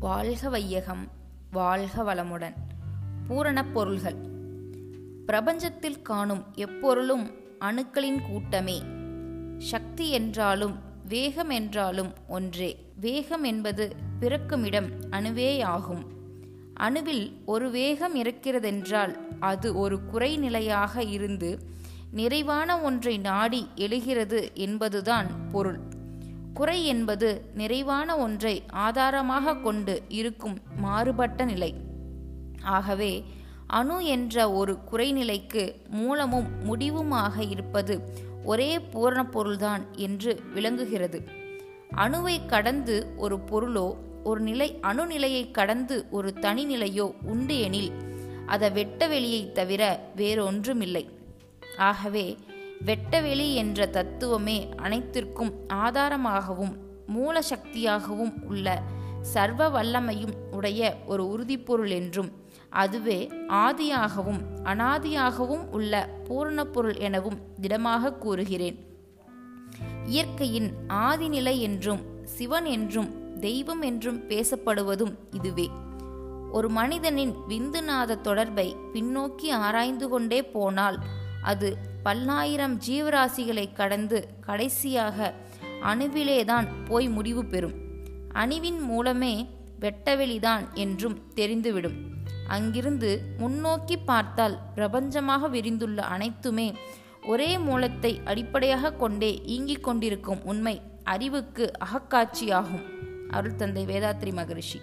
வாழ்க வையகம் வாழ்க வளமுடன். பூரணப் பொருள்கள். பிரபஞ்சத்தில் காணும் எப்பொருளும் அணுக்களின் கூட்டமே. சக்தி என்றாலும் வேகம் என்றாலும் ஒன்றே. வேகம் என்பது பிறக்குமிடம் அணுவேயாகும் அணுவில் ஒரு வேகம் இருக்கிறதென்றால் அது ஒரு குறைநிலையாக இருந்து நிறைவான ஒன்றை நாடி எழுகிறது என்பதுதான் பொருள். குறை என்பது நிறைவான ஒன்றை ஆதாரமாக கொண்டு இருக்கும் மாறுபட்ட நிலை. ஆகவே அணு என்ற ஒரு குறைநிலைக்கு மூலமும் முடிவுமாக இருப்பது ஒரே பூரண பொருள்தான் என்று விளங்குகிறது. அணுவை கடந்து ஒரு பொருளோ ஒரு நிலை அணுநிலையை கடந்து ஒரு தனிநிலையோ உண்டு எனில் அதை வெட்டவெளியை தவிர வேறொன்றுமில்லை. ஆகவே வெட்டவெளி என்ற தத்துவமே அனைத்திற்கும் ஆதாரமாகவும் மூல சக்தியாகவும் உள்ள சர்வ வல்லமையும் உடைய ஒரு உறுதிப்பொருள் என்றும் அதுவே ஆதியாகவும் அனாதியாகவும் உள்ள பூரணப்பொருள் எனவும் திடமாக கூறுகிறேன். இயற்கையின் ஆதிநிலை என்றும் சிவன் என்றும் தெய்வம் என்றும் பேசப்படுவதும் இதுவே. ஒரு மனிதனின் விந்துநாத தொடர்பை பின்னோக்கி ஆராய்ந்து கொண்டே போனால் அது பல்லாயிரம் ஜீவராசிகளை கடந்து கடைசியாக அணுவிலேதான் போய் முடிவு பெறும். அணுவின் மூலமே வெட்டவெளிதான் என்றும் தெரிந்துவிடும். அங்கிருந்து முன்னோக்கி பார்த்தால் பிரபஞ்சமாக விரிந்துள்ள அனைத்துமே ஒரே மூலத்தை அடிப்படையாக கொண்டே இயங்கிக் கொண்டிருக்கும் உண்மை அறிவுக்கு அகக்காட்சியாகும். அருள் தந்தை வேதாத்ரி மகரிஷி.